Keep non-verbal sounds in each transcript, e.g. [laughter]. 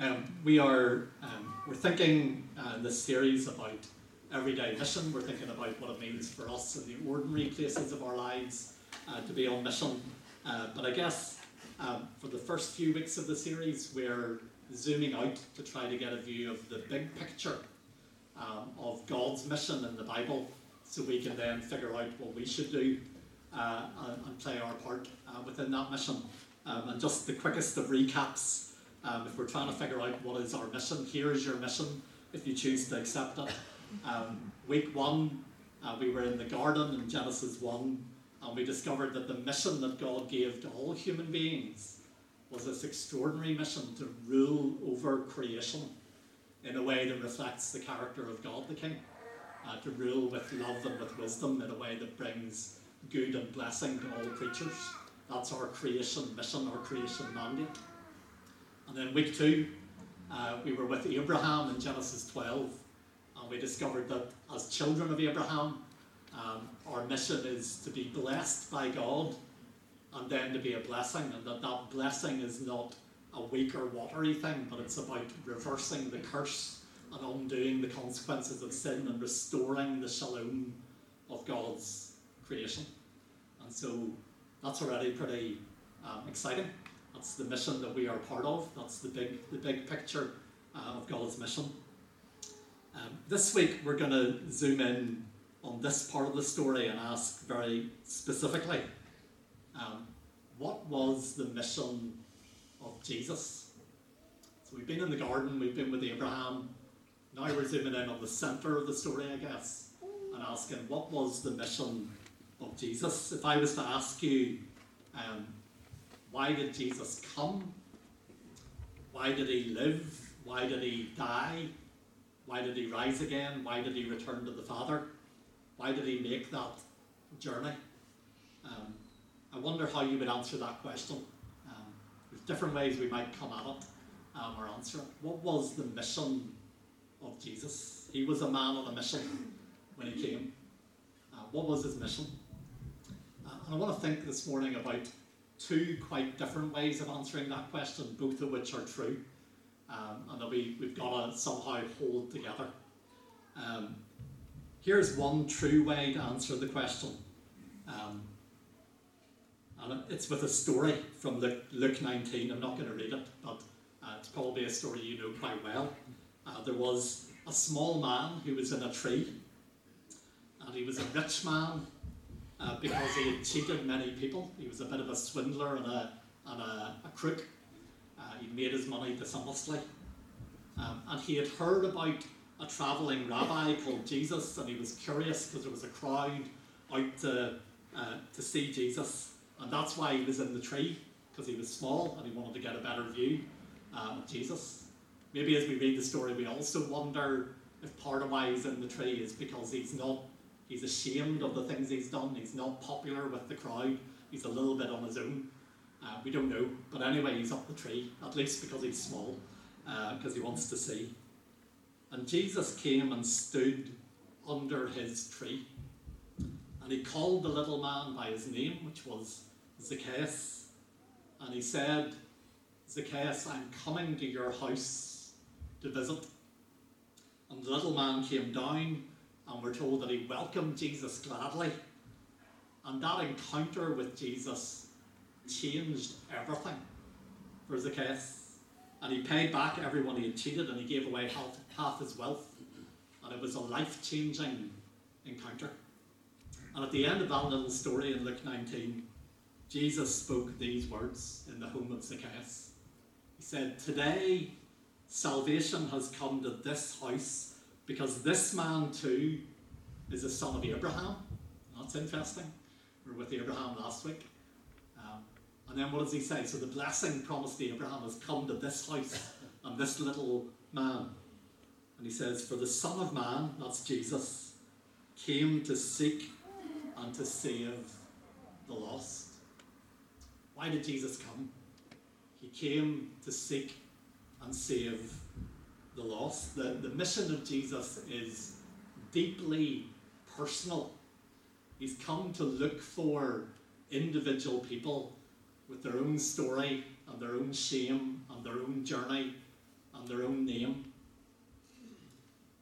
Um, we are um, we're thinking uh, this series about everyday mission. We're thinking about what it means for us in the ordinary places of our lives uh, to be on mission. Uh, but I guess um, for the first few weeks of the series, we're zooming out to try to get a view of the big picture um, of God's mission in the Bible, so we can then figure out what we should do uh, and, and play our part uh, within that mission. Um, and just the quickest of recaps um, if we're trying to figure out what is our mission, here is your mission if you choose to accept it. Um, week one, uh, we were in the garden in Genesis 1, and we discovered that the mission that God gave to all human beings was this extraordinary mission to rule over creation in a way that reflects the character of God the King, uh, to rule with love and with wisdom in a way that brings good and blessing to all creatures. That's our creation mission, our creation mandate. And then week two, uh, we were with Abraham in Genesis 12, and we discovered that as children of Abraham, um, our mission is to be blessed by God and then to be a blessing, and that that blessing is not a weak or watery thing, but it's about reversing the curse and undoing the consequences of sin and restoring the shalom of God's creation. And so that's already pretty um, exciting. That's the mission that we are part of. That's the big, the big picture uh, of God's mission. Um, this week, we're going to zoom in on this part of the story and ask very specifically um, what was the mission of Jesus? So, we've been in the garden, we've been with Abraham. Now we're zooming in on the centre of the story, I guess, and asking what was the mission of Jesus? If I was to ask you, um, why did Jesus come? Why did he live? Why did he die? Why did he rise again? Why did he return to the Father? Why did he make that journey? Um, I wonder how you would answer that question. Um, there's different ways we might come at it um, or answer it. What was the mission of Jesus? He was a man on a mission when he came. Uh, what was his mission? Uh, and I want to think this morning about two quite different ways of answering that question, both of which are true, um, and that we, we've got to somehow hold together. Um, here's one true way to answer the question. Um, and it's with a story from Luke, Luke 19. I'm not going to read it, but uh, it's probably a story you know quite well. Uh, there was a small man who was in a tree, and he was a rich man uh, because he had cheated many people. He was a bit of a swindler and a, and a, a crook. Uh, he made his money dishonestly. Um, and he had heard about a travelling rabbi called Jesus, and he was curious because there was a crowd out to, uh, to see Jesus. And that's why he was in the tree, because he was small and he wanted to get a better view uh, of Jesus. Maybe as we read the story, we also wonder if part of why he's in the tree is because he's not He's ashamed of the things he's done. He's not popular with the crowd. He's a little bit on his own. Uh, we don't know. But anyway, he's up the tree, at least because he's small, because uh, he wants to see. And Jesus came and stood under his tree. And he called the little man by his name, which was Zacchaeus. And he said, Zacchaeus, I'm coming to your house to visit. And the little man came down and we're told that he welcomed Jesus gladly. And that encounter with Jesus changed everything for Zacchaeus. And he paid back everyone he had cheated and he gave away half, half his wealth. And it was a life changing encounter. And at the end of that little story in Luke 19, Jesus spoke these words in the home of Zacchaeus. He said, Today salvation has come to this house because this man too is a son of Abraham. That's interesting. We were with Abraham last week. Um, and then what does he say? So the blessing promised to Abraham has come to this house [laughs] and this little man. And he says, For the Son of Man, that's Jesus, came to seek and to save the lost. Why did Jesus come? He came to seek and save the lost. The, the mission of Jesus is deeply personal. He's come to look for individual people with their own story and their own shame and their own journey and their own name.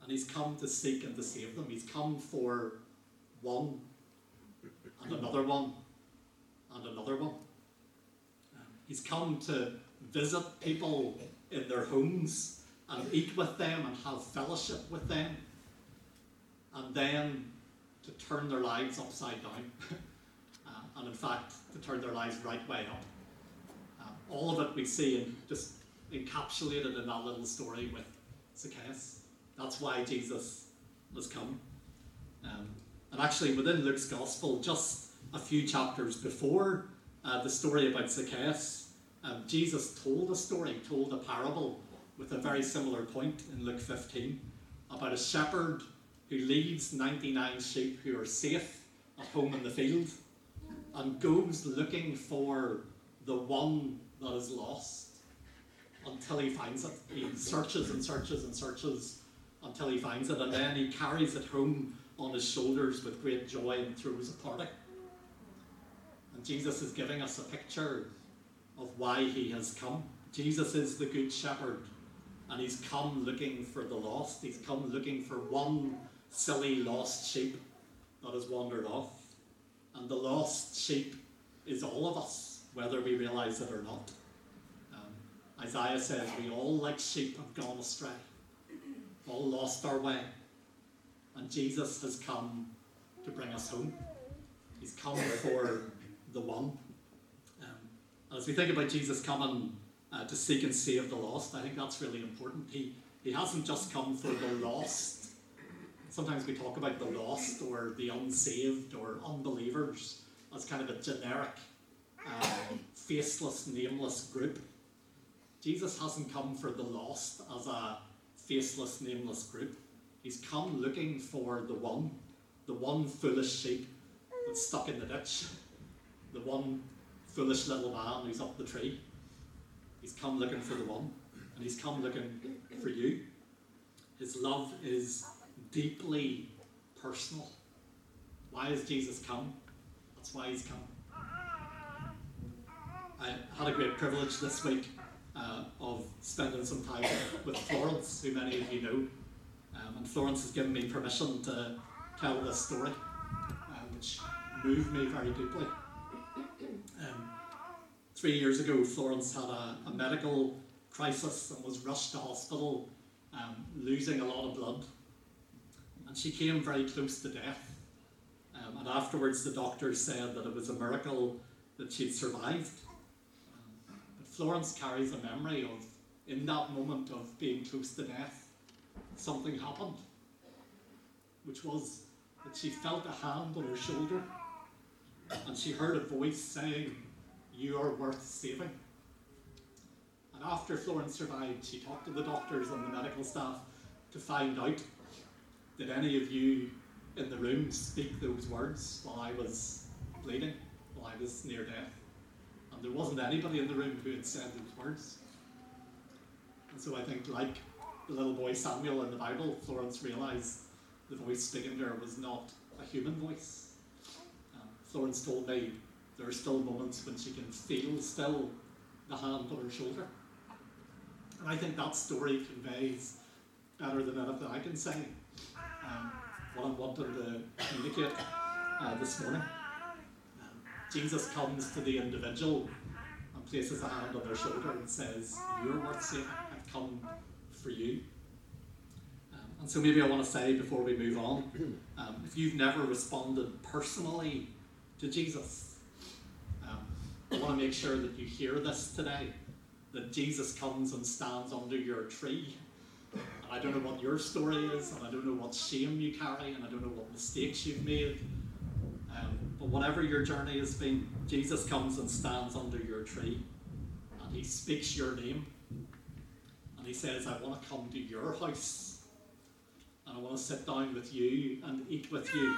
And he's come to seek and to save them. He's come for one and another one and another one. He's come to visit people in their homes and eat with them and have fellowship with them. And then to turn their lives upside down. [laughs] uh, and in fact, to turn their lives right way up. Uh, all of it we see in, just encapsulated in that little story with Zacchaeus. That's why Jesus has come. Um, and actually, within Luke's Gospel, just a few chapters before uh, the story about Zacchaeus, um, Jesus told a story, told a parable with a very similar point in Luke 15 about a shepherd who leaves 99 sheep who are safe at home in the field and goes looking for the one that is lost until he finds it. He searches and searches and searches until he finds it, and then he carries it home on his shoulders with great joy and throws a party. And Jesus is giving us a picture of why he has come. Jesus is the Good Shepherd, and he's come looking for the lost. He's come looking for one silly lost sheep that has wandered off. And the lost sheep is all of us, whether we realize it or not. Um, Isaiah says we all, like sheep, have gone astray, all lost our way. And Jesus has come to bring us home. He's come for the one. Um, as we think about Jesus coming uh, to seek and save the lost, I think that's really important. He, he hasn't just come for the lost. Sometimes we talk about the lost or the unsaved or unbelievers as kind of a generic, um, faceless, nameless group. Jesus hasn't come for the lost as a faceless, nameless group. He's come looking for the one, the one foolish sheep that's stuck in the ditch, the one foolish little man who's up the tree. He's come looking for the one, and he's come looking for you. His love is deeply personal. Why has Jesus come? That's why he's come. I had a great privilege this week uh, of spending some time with Florence, who many of you know. Um, and Florence has given me permission to tell this story, uh, which moved me very deeply. Three years ago, Florence had a, a, medical crisis and was rushed to hospital, um, losing a lot of blood. And she came very close to death. Um, and afterwards, the doctors said that it was a miracle that she'd survived. Um, but Florence carries a memory of, in that moment of being close to death, something happened, which was that she felt a hand on her shoulder and she heard a voice saying, You are worth saving. And after Florence survived, she talked to the doctors and the medical staff to find out did any of you in the room speak those words while I was bleeding, while I was near death? And there wasn't anybody in the room who had said those words. And so I think, like the little boy Samuel in the Bible, Florence realised the voice speaking to her was not a human voice. Um, Florence told me there are still moments when she can feel still the hand on her shoulder. And I think that story conveys better than anything I can say um, what I wanted to communicate uh, this morning. Um, Jesus comes to the individual and places a hand on their shoulder and says, You're worth saving. I've come for you. Um, and so maybe I want to say before we move on, [clears throat] um, if you've never responded personally to Jesus, I want to make sure that you hear this today. That Jesus comes and stands under your tree and I don't know what your story is, and I don't know what shame you carry, and I don't know what mistakes you've made. Um, but whatever your journey has been, Jesus comes and stands under your tree, and he speaks your name, and he says, I want to come to your house, and I want to sit down with you and eat with you.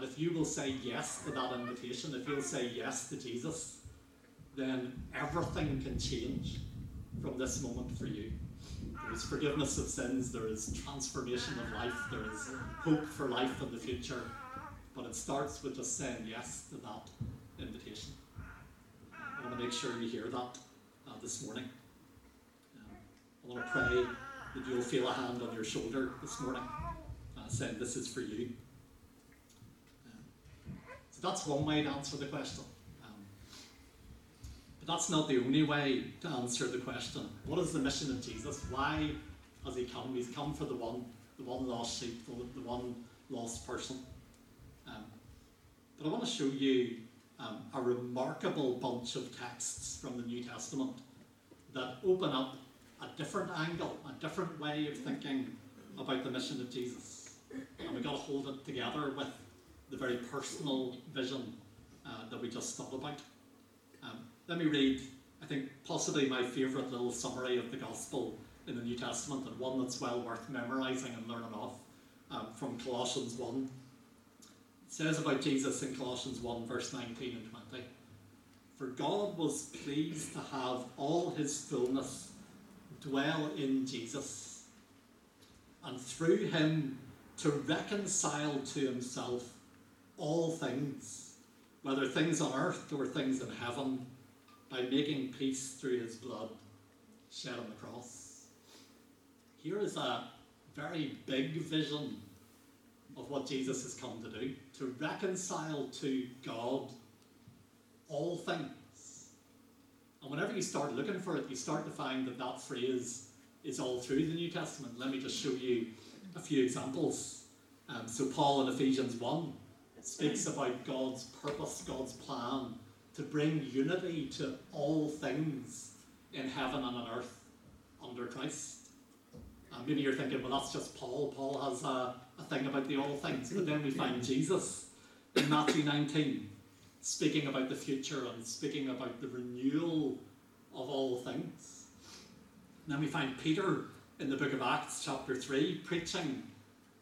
Um, and if you will say yes to that invitation, if you'll say yes to Jesus, then everything can change from this moment for you. There is forgiveness of sins, there is transformation of life, there is hope for life in the future. But it starts with just saying yes to that invitation. I want to make sure you hear that uh, this morning. I want to pray that you'll feel a hand on your shoulder this morning uh, saying, This is for you. That's one way to answer the question. Um, but that's not the only way to answer the question. What is the mission of Jesus? Why has he come? He's come for the one, the one lost sheep, the, the one lost person. Um, but I want to show you um, a remarkable bunch of texts from the New Testament that open up a different angle, a different way of thinking about the mission of Jesus. And we've got to hold it together with the very personal vision uh, that we just thought about. Um, let me read, I think, possibly my favourite little summary of the Gospel in the New Testament, and one that's well worth memorising and learning off um, from Colossians 1. It says about Jesus in Colossians 1, verse 19 and 20 For God was pleased to have all his fullness dwell in Jesus, and through him to reconcile to himself all things, whether things on earth or things in heaven, by making peace through his blood shed on the cross. Here is a very big vision of what Jesus has come to do to reconcile to God all things. And whenever you start looking for it, you start to find that that phrase is all through the New Testament. Let me just show you a few examples. Um, so, Paul in Ephesians 1 speaks about God's purpose, God's plan to bring unity to all things in heaven and on earth under Christ. And maybe you're thinking, well, that's just Paul. Paul has a, a thing about the all things. But then we find Jesus in Matthew 19 speaking about the future and speaking about the renewal of all things. And then we find Peter in the book of Acts, chapter 3, preaching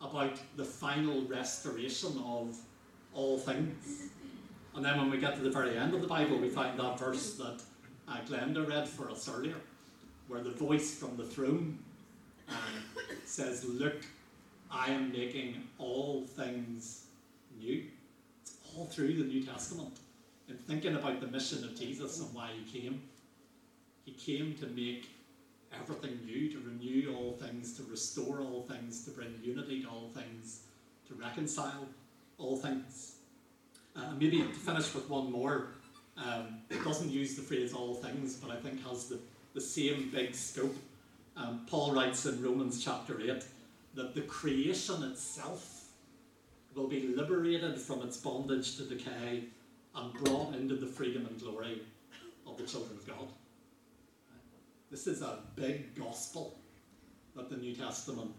about the final restoration of all things. And then when we get to the very end of the Bible, we find that verse that uh, Glenda read for us earlier, where the voice from the throne uh, says, Look, I am making all things new. It's all through the New Testament. And thinking about the mission of Jesus and why he came. He came to make everything new, to renew all things, to restore all things, to bring unity to all things, to reconcile all things. Uh, maybe to finish with one more, um, it doesn't use the phrase all things, but I think has the, the same big scope. Um, Paul writes in Romans chapter 8 that the creation itself will be liberated from its bondage to decay and brought into the freedom and glory of the children of God. This is a big gospel that the New Testament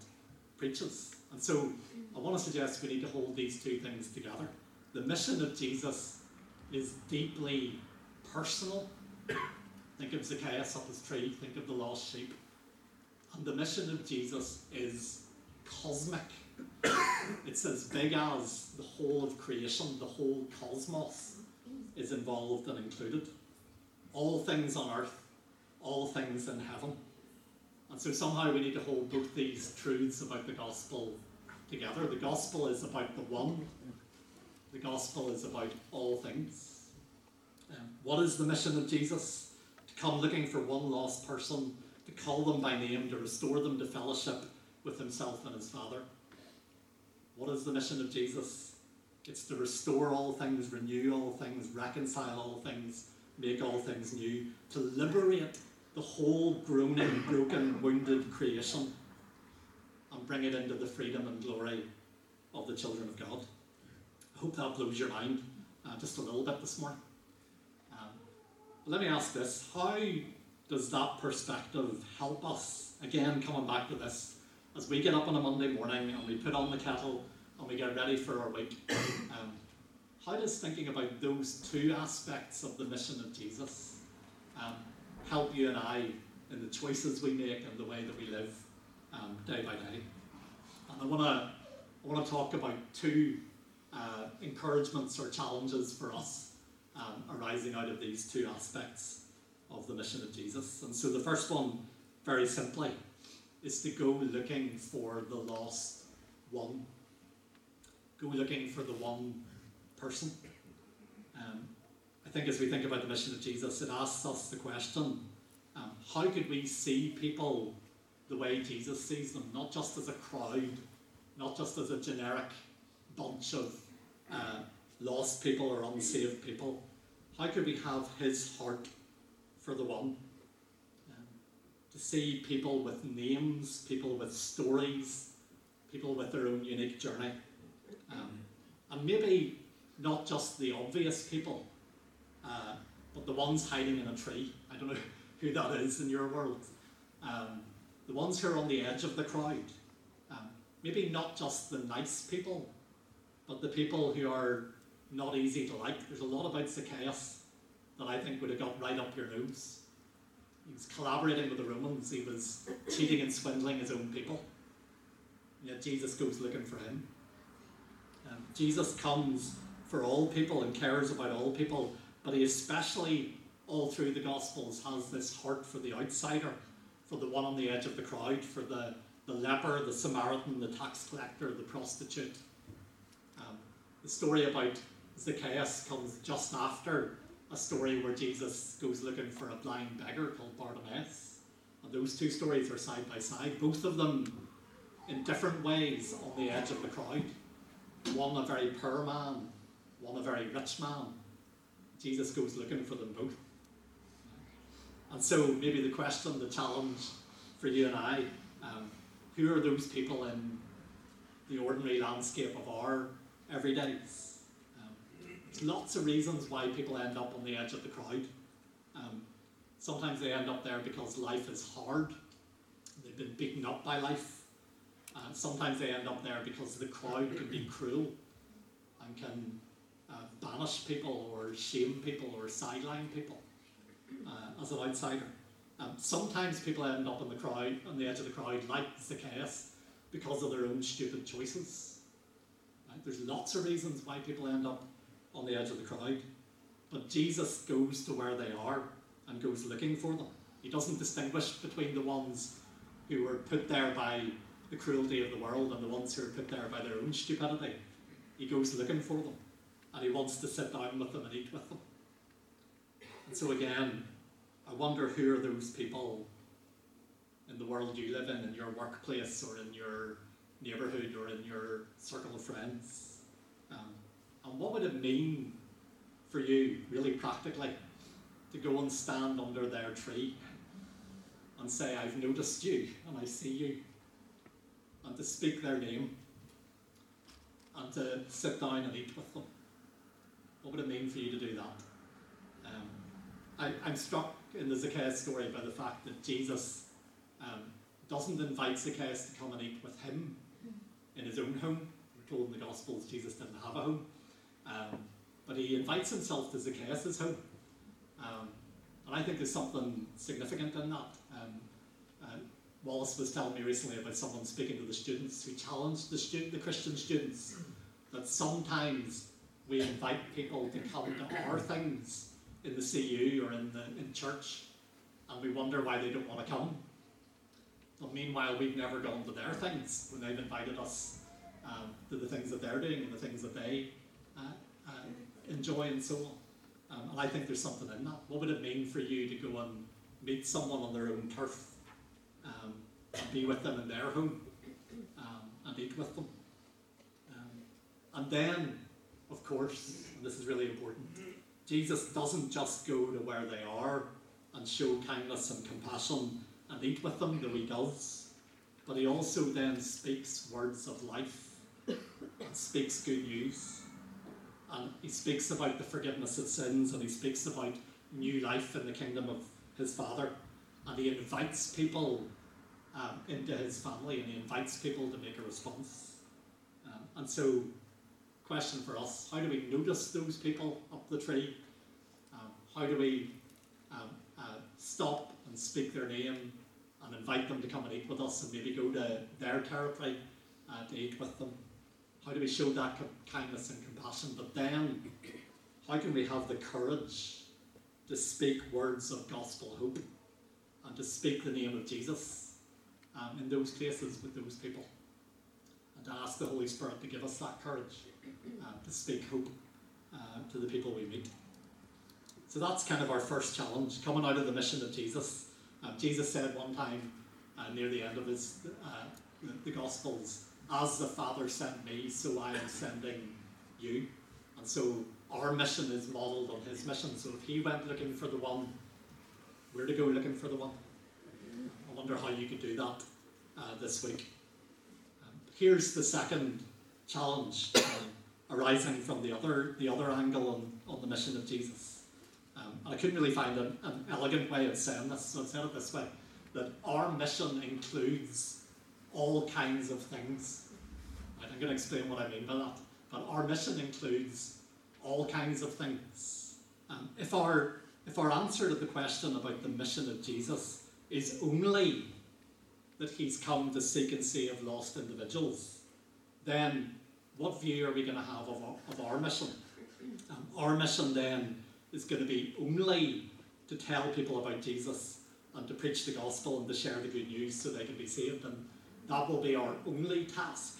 preaches. And so I want to suggest we need to hold these two things together. The mission of Jesus is deeply personal. Think of Zacchaeus up his tree, think of the lost sheep. And the mission of Jesus is cosmic. it's as big as the whole of creation, the whole cosmos is involved and included. All things on earth, all things in heaven. And so somehow we need to hold both these truths about the gospel together. The gospel is about the one, the gospel is about all things. Um, what is the mission of Jesus? To come looking for one lost person, to call them by name, to restore them to fellowship with himself and his Father. What is the mission of Jesus? It's to restore all things, renew all things, reconcile all things, make all things new, to liberate the whole groaning, broken, wounded creation and bring it into the freedom and glory of the children of God. I hope that blows your mind uh, just a little bit this morning. Um, let me ask this how does that perspective help us? Again, coming back to this, as we get up on a Monday morning and we put on the kettle and we get ready for our week, [coughs] um, how does thinking about those two aspects of the mission of Jesus um, help you and I in the choices we make and the way that we live um, day by day? And I want to I want to talk about two uh, encouragements or challenges for us um, arising out of these two aspects of the mission of Jesus. And so the first one, very simply, is to go looking for the lost one. Go looking for the one person. Um, I think as we think about the mission of Jesus, it asks us the question um, how could we see people the way Jesus sees them, not just as a crowd, not just as a generic bunch of uh, lost people or unsaved people. How could we have His heart for the one? Um, to see people with names, people with stories, people with their own unique journey. Um, and maybe not just the obvious people, uh, but the ones hiding in a tree. I don't know who that is in your world. Um, the ones who are on the edge of the crowd. Um, maybe not just the nice people, but the people who are not easy to like. There's a lot about Zacchaeus that I think would have got right up your nose. He was collaborating with the Romans, he was cheating and swindling his own people. Yet Jesus goes looking for him. Um, Jesus comes for all people and cares about all people, but he especially, all through the Gospels, has this heart for the outsider for the one on the edge of the crowd, for the, the leper, the Samaritan, the tax collector, the prostitute. Um, the story about Zacchaeus comes just after a story where Jesus goes looking for a blind beggar called Bartimaeus. And those two stories are side by side, both of them in different ways on the edge of the crowd. One a very poor man, one a very rich man. Jesus goes looking for them both. And so maybe the question, the challenge for you and I, um, who are those people in the ordinary landscape of our everydays? Um, there's lots of reasons why people end up on the edge of the crowd. Um, sometimes they end up there because life is hard. They've been beaten up by life. Uh, sometimes they end up there because the crowd can be cruel and can uh, banish people or shame people or sideline people uh, as an outsider. Um, sometimes people end up in the crowd, on the edge of the crowd, like Zacchaeus, because of their own stupid choices. Right? There's lots of reasons why people end up on the edge of the crowd, but Jesus goes to where they are and goes looking for them. He doesn't distinguish between the ones who were put there by the cruelty of the world and the ones who are put there by their own stupidity. He goes looking for them, and he wants to sit down with them and eat with them. And so again, I wonder who are those people in the world you live in, in your workplace or in your neighbourhood or in your circle of friends. Um, and what would it mean for you, really practically, to go and stand under their tree and say, I've noticed you and I see you, and to speak their name and to sit down and eat with them? What would it mean for you to do that? I, I'm struck in the Zacchaeus story by the fact that Jesus um, doesn't invite Zacchaeus to come and eat with him in his own home. We're told in the Gospels Jesus didn't have a home. Um, but he invites himself to Zacchaeus' home. Um, and I think there's something significant in that. Um, uh, Wallace was telling me recently about someone speaking to the students who challenged the, stu- the Christian students that sometimes we invite people to come to our things in the CU or in the in church, and we wonder why they don't want to come. But meanwhile, we've never gone to their things when they've invited us um, to the things that they're doing and the things that they uh, uh, enjoy and so on. Um, and I think there's something in that. What would it mean for you to go and meet someone on their own turf, um, and be with them in their home, um, and eat with them? Um, and then, of course, and this is really important, Jesus doesn't just go to where they are and show kindness and compassion and eat with them, though he does, but he also then speaks words of life and speaks good news. And he speaks about the forgiveness of sins and he speaks about new life in the kingdom of his Father. And he invites people um, into his family and he invites people to make a response. Um, and so question for us how do we notice those people up the tree? Um, how do we um, uh, stop and speak their name and invite them to come and eat with us and maybe go to their territory uh, to eat with them? How do we show that kindness and compassion? But then, how can we have the courage to speak words of gospel hope and to speak the name of Jesus um, in those places with those people? And to ask the Holy Spirit to give us that courage to speak hope uh, to the people we meet. So that's kind of our first challenge coming out of the mission of Jesus. Uh, Jesus said one time, uh, near the end of his uh, the, the Gospels, as the Father sent me, so I am sending you. And so our mission is modelled on his mission. So if he went looking for the one, we're to go looking for the one. I wonder how you could do that uh, this week. Um, here's the second challenge um, arising from the other the other angle on, on the mission of Jesus. Um, and I couldn't really find an, an elegant way of saying this, so I said it this way that our mission includes all kinds of things. Right, I'm going to explain what I mean by that. But our mission includes all kinds of things. Um, if, our, if our answer to the question about the mission of Jesus is only that he's come to seek and save lost individuals, then what view are we going to have of our, of our mission? Um, our mission then is going to be only to tell people about Jesus and to preach the gospel and to share the good news so they can be saved, and that will be our only task.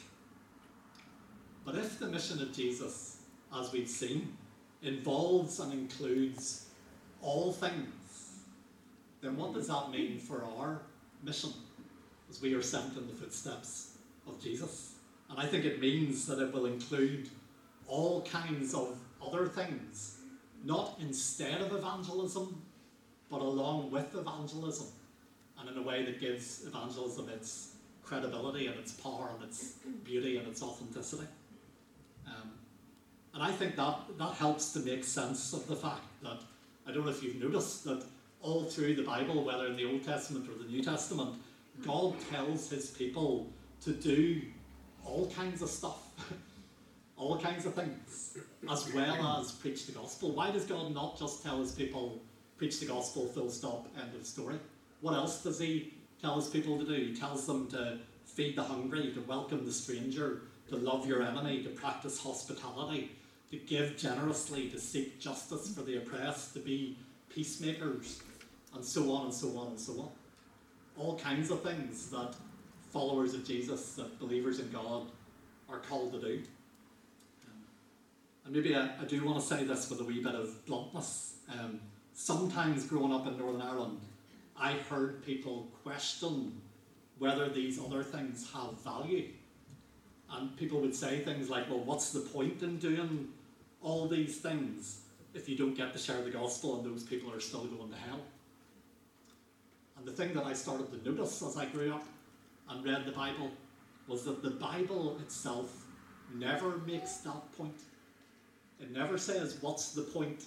But if the mission of Jesus, as we've seen, involves and includes all things, then what does that mean for our mission as we are sent in the footsteps of Jesus? And I think it means that it will include all kinds of other things, not instead of evangelism, but along with evangelism, and in a way that gives evangelism its credibility and its power and its beauty and its authenticity. Um, and I think that, that helps to make sense of the fact that, I don't know if you've noticed, that all through the Bible, whether in the Old Testament or the New Testament, God tells his people to do all kinds of stuff, [laughs] all kinds of things, as well as preach the gospel. Why does God not just tell his people, preach the gospel, full stop, end of story? What else does he tell his people to do? He tells them to feed the hungry, to welcome the stranger, to love your enemy, to practice hospitality, to give generously, to seek justice for the oppressed, to be peacemakers, and so on and so on and so on. All kinds of things that followers of Jesus, that believers in God are called to do. Um, and maybe I, I, do want to say this with a wee bit of bluntness. Um, sometimes growing up in Northern Ireland, I heard people question whether these other things have value. And people would say things like, well, what's the point in doing all these things if you don't get to share the gospel and those people are still going to hell? And the thing that I started to notice as I grew up and read the Bible was that the Bible itself never makes that point. It never says, what's the point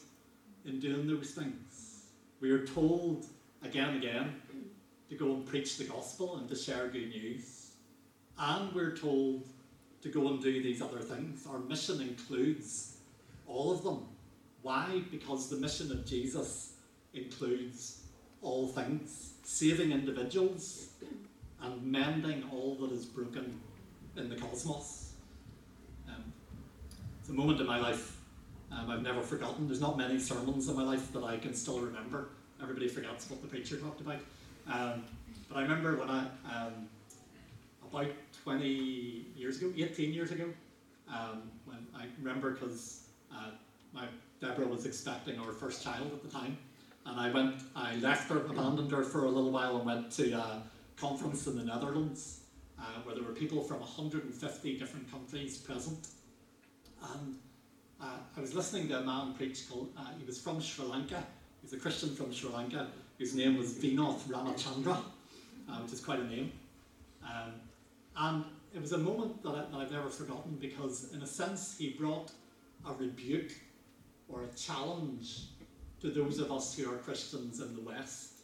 in doing those things? We are told again and again to go and preach the gospel and to share good news. And we're told to go and do these other things. Our mission includes all of them. Why? Because the mission of Jesus includes all things saving individuals and mending all that is broken in the cosmos. Um, it's a moment in my life um, I've never forgotten. There's not many sermons in my life that I can still remember. Everybody forgets what the preacher talked about. Um, but I remember when I, um, about 20 years ago, 18 years ago, um, when I remember because uh, my Deborah was expecting our first child at the time, and I went, I left her, abandoned her for a little while, and went to a conference in the Netherlands uh, where there were people from 150 different countries present, and uh, I was listening to a man preach called. Uh, he was from Sri Lanka. He's a Christian from Sri Lanka, whose name was Vinoth Ramachandra, uh, which is quite a name. Um, and it was a moment that, I, that I've never forgotten because, in a sense, he brought a rebuke or a challenge to those of us who are Christians in the West.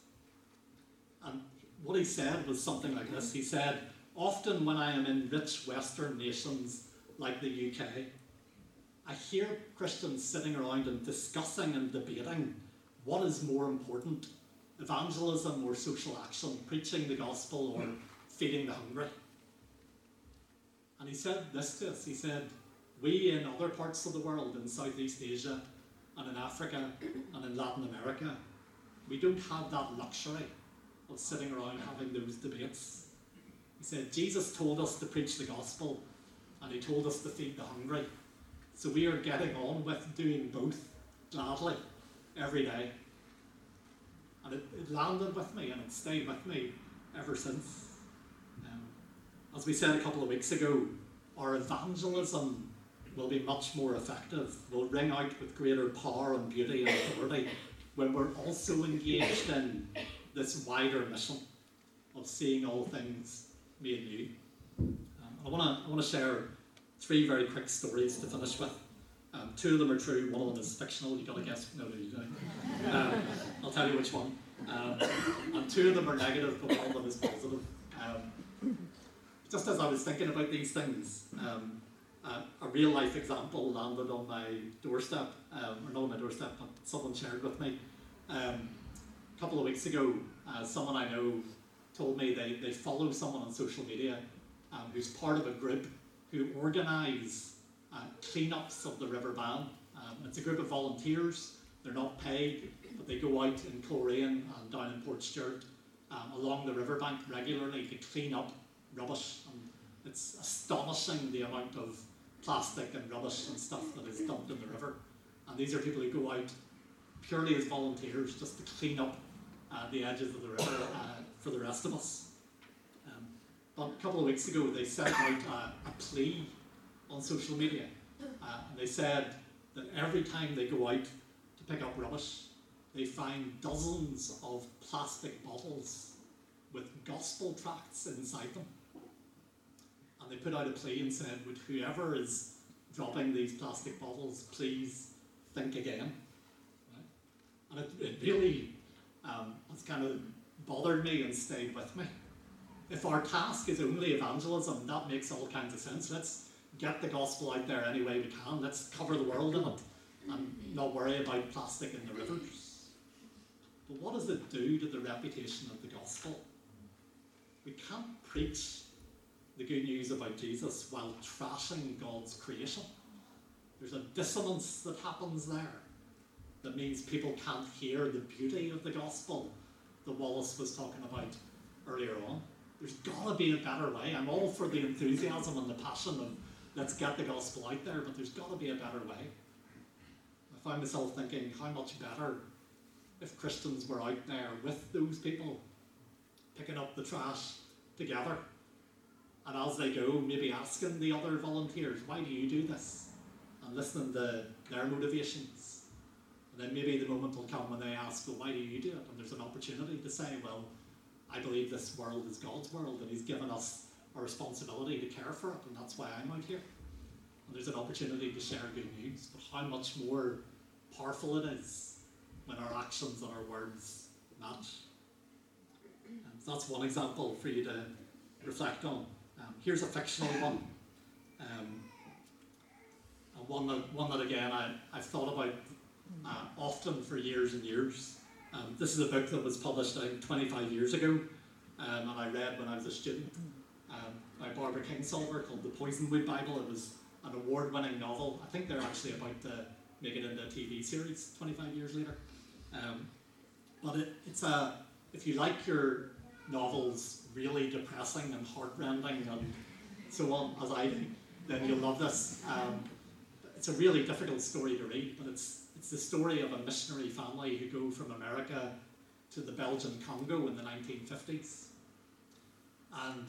And what he said was something like this. He said, Often when I am in rich Western nations like the UK, I hear Christians sitting around and discussing and debating what is more important evangelism or social action, preaching the gospel or feeding the hungry. And he said this to us. He said, We in other parts of the world, in Southeast Asia and in Africa and in Latin America, we don't have that luxury of sitting around having those debates. He said, Jesus told us to preach the gospel and he told us to feed the hungry. So we are getting on with doing both gladly every day. And it, it landed with me and it stayed with me ever since. Um, as we said a couple of weeks ago, our evangelism will be much more effective, will ring out with greater power and beauty and authority when we're also engaged in this wider mission of seeing all things made new. Um, I want to I want to share three very quick stories to finish with. Um, two of them are true, one of them is fictional. You got to guess. No, no, you don't. Um, I'll tell you which one. Um, and two of them are negative, but one of them is positive. Um, just as I was thinking about these things, uh, a real life example landed on my doorstep, or not on my doorstep, but someone shared with me. Um, a couple of weeks ago, uh, someone I know told me they, they follow someone on social media um, who's part of a group who organise uh, cleanups of the River Bann. Um, it's a group of volunteers, they're not paid, but they go out in Coleraine and down in Portstewart um, along the riverbank regularly to clean up rubbish. And it's astonishing the amount of plastic and rubbish and stuff that is dumped in the river. And these are people who go out purely as volunteers just to clean up uh, the edges of the river uh, for the rest of us. Um, but a couple of weeks ago, they sent out a, a plea on social media. Uh, and they said that every time they go out to pick up rubbish, they find dozens of plastic bottles with gospel tracts inside them. And they put out a plea and said, Would whoever is dropping these plastic bottles please think again? Right? And it, it really um, has kind of bothered me and stayed with me. If our task is only evangelism, that makes all kinds of sense. Let's get the gospel out there any way we can. Let's cover the world in it and not worry about plastic in the rivers. But what does it do to the reputation of the gospel? We can't preach the good news about Jesus while trashing God's creation. There's a dissonance that happens there that means people can't hear the beauty of the gospel that Wallace was talking about earlier on. There's got to be a better way. I'm all for the enthusiasm and the passion of let's get the gospel out there, but there's got to be a better way. I find myself thinking, how much better if Christians were out there with those people, picking up the trash together, and as they go, maybe asking the other volunteers, why do you do this? And listening to their motivations. Then maybe the moment will come when they ask, well, why do you do it? And there's an opportunity to say, well, I believe this world is God's world, and He's given us a responsibility to care for it, and that's why I'm out here. And there's an opportunity to share good news, but how much more powerful it is when our actions and our words match. And that's one example for you to reflect on. Um, here's a fictional one. Um, and one that, one that again I, I've thought about uh, often for years and years. Um, this is a book that was published I think 25 years ago um, and I read when I was a student um, by Barbara Kingsolver called The Poisonwood Bible. It was an award winning novel. I think they're actually about to make it into a TV series 25 years later. Um, but it, it's a, if you like your novels really depressing and heartrending and so on, as I do, then you'll love this. Um, it's a really difficult story to read, but it's, it's the story of a missionary family who go from America to the Belgian Congo in the 1950s. And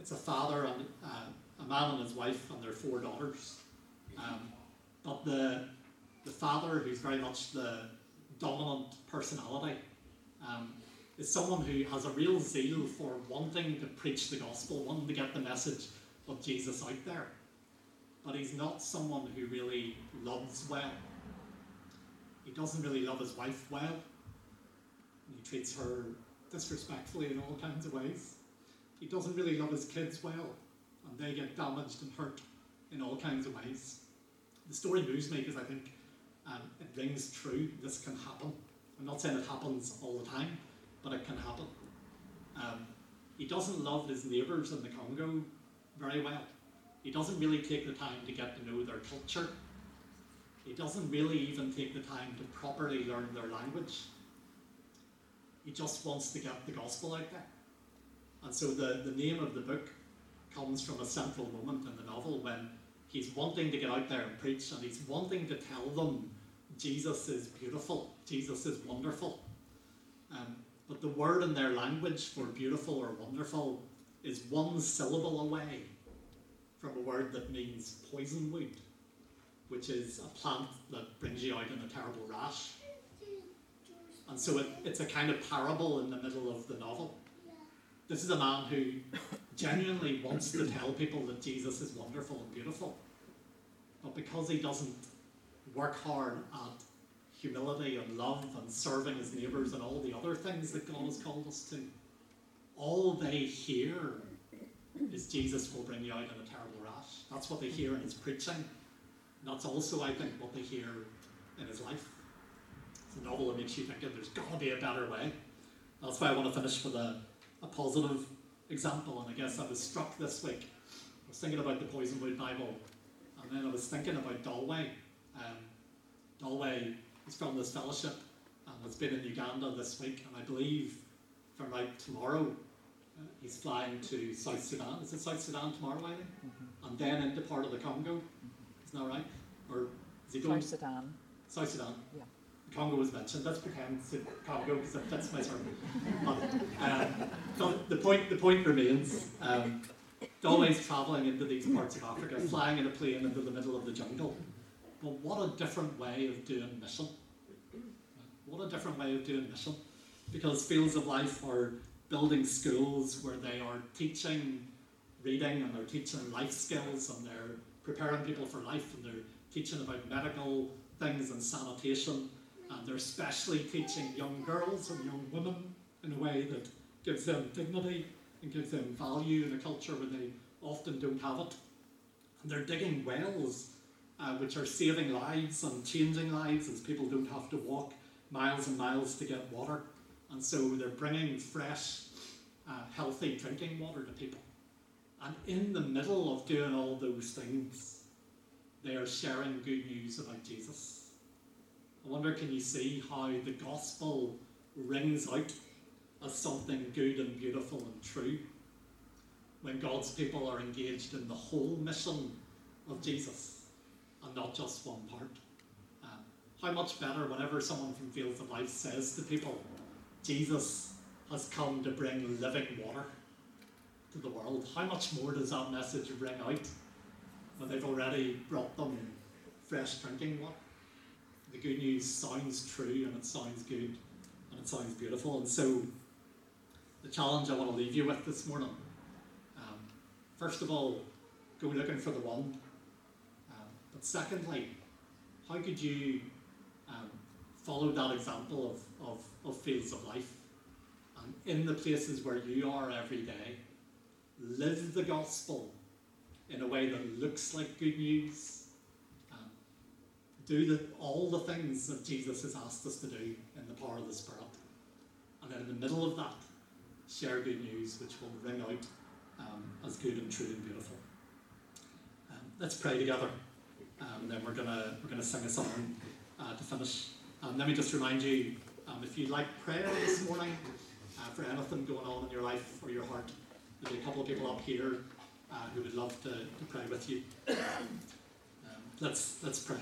it's a father and uh, a man and his wife and their four daughters. Um, but the, the father, who's very much the dominant personality, um, is someone who has a real zeal for wanting to preach the gospel, wanting to get the message of Jesus out there. But he's not someone who really loves well. He doesn't really love his wife well. He treats her disrespectfully in all kinds of ways. He doesn't really love his kids well, and they get damaged and hurt in all kinds of ways. The story moves me because I think um, it rings true. This can happen. I'm not saying it happens all the time, but it can happen. Um, he doesn't love his neighbours in the Congo very well. He doesn't really take the time to get to know their culture. He doesn't really even take the time to properly learn their language. He just wants to get the gospel out there. And so the, the name of the book comes from a central moment in the novel when he's wanting to get out there and preach and he's wanting to tell them Jesus is beautiful, Jesus is wonderful. Um, but the word in their language for beautiful or wonderful is one syllable away from a word that means poison poisonwood, which is a plant that brings you out in a terrible rash. And so it, it's a kind of parable in the middle of the novel. This is a man who [laughs] genuinely wants to tell people that Jesus is wonderful and beautiful. But because he doesn't work hard at humility and love and serving his neighbours and all the other things that God has called us to, all they hear is Jesus will bring you out in a terrible rash. That's what they hear in his preaching. That's also, I think, what they hear in his life. It's a novel that makes you think there's got to be a better way. That's why I want to finish with a, a positive example. And I guess I was struck this week. I was thinking about the Poisonwood Bible, and then I was thinking about Dalway. Um, Dalway is from this fellowship and has been in Uganda this week, and I believe from like tomorrow uh, he's flying to South Sudan. Is it South Sudan tomorrow, I think? Mm-hmm. And then into part of the Congo. Isn't that right? Or is he going? South Sudan. South Sudan. Yeah. Congo was mentioned. Let's pretend Congo because it fits my. But, um, the point the point remains. Um, always travelling into these parts of Africa, flying in a plane into the middle of the jungle. But what a different way of doing mission. What a different way of doing mission. Because Fields of Life are building schools where they are teaching reading and they're teaching life skills and they're preparing people for life and they're teaching about medical things and sanitation and they're especially teaching young girls and young women in a way that gives them dignity and gives them value in a culture where they often don't have it. And they're digging wells uh, which are saving lives and changing lives as people don't have to walk miles and miles to get water. And so they're bringing fresh, uh, healthy drinking water to people. And in the middle of doing all those things, they are sharing good news about Jesus. I wonder, can you see how the gospel rings out as something good and beautiful and true when God's people are engaged in the whole mission of Jesus and not just one part? Uh, how much better whenever someone from Fields of Life says to people, Jesus has come to bring living water to the world. How much more does that message ring out when they've already brought them fresh drinking water? The good news sounds true and it sounds good and it sounds beautiful. And so, the challenge I want to leave you with this morning um, first of all, go looking for the one. Um, but secondly, how could you um, follow that example of, of, of fields of life? And in the places where you are every day, live the gospel in a way that looks like good news. Um, do the, all the things that Jesus has asked us to do in the power of the Spirit. And then in the middle of that, share good news which will ring out um, as good and true and beautiful. Um, let's pray together. Um, and then we're gonna we're gonna sing a song uh, to finish. Um, let me just remind you, um, if you'd like prayer this morning uh, for anything going on in your life or your heart, there'll be a couple of people up here uh, who would love to, to pray with you. Um, let's let's pray.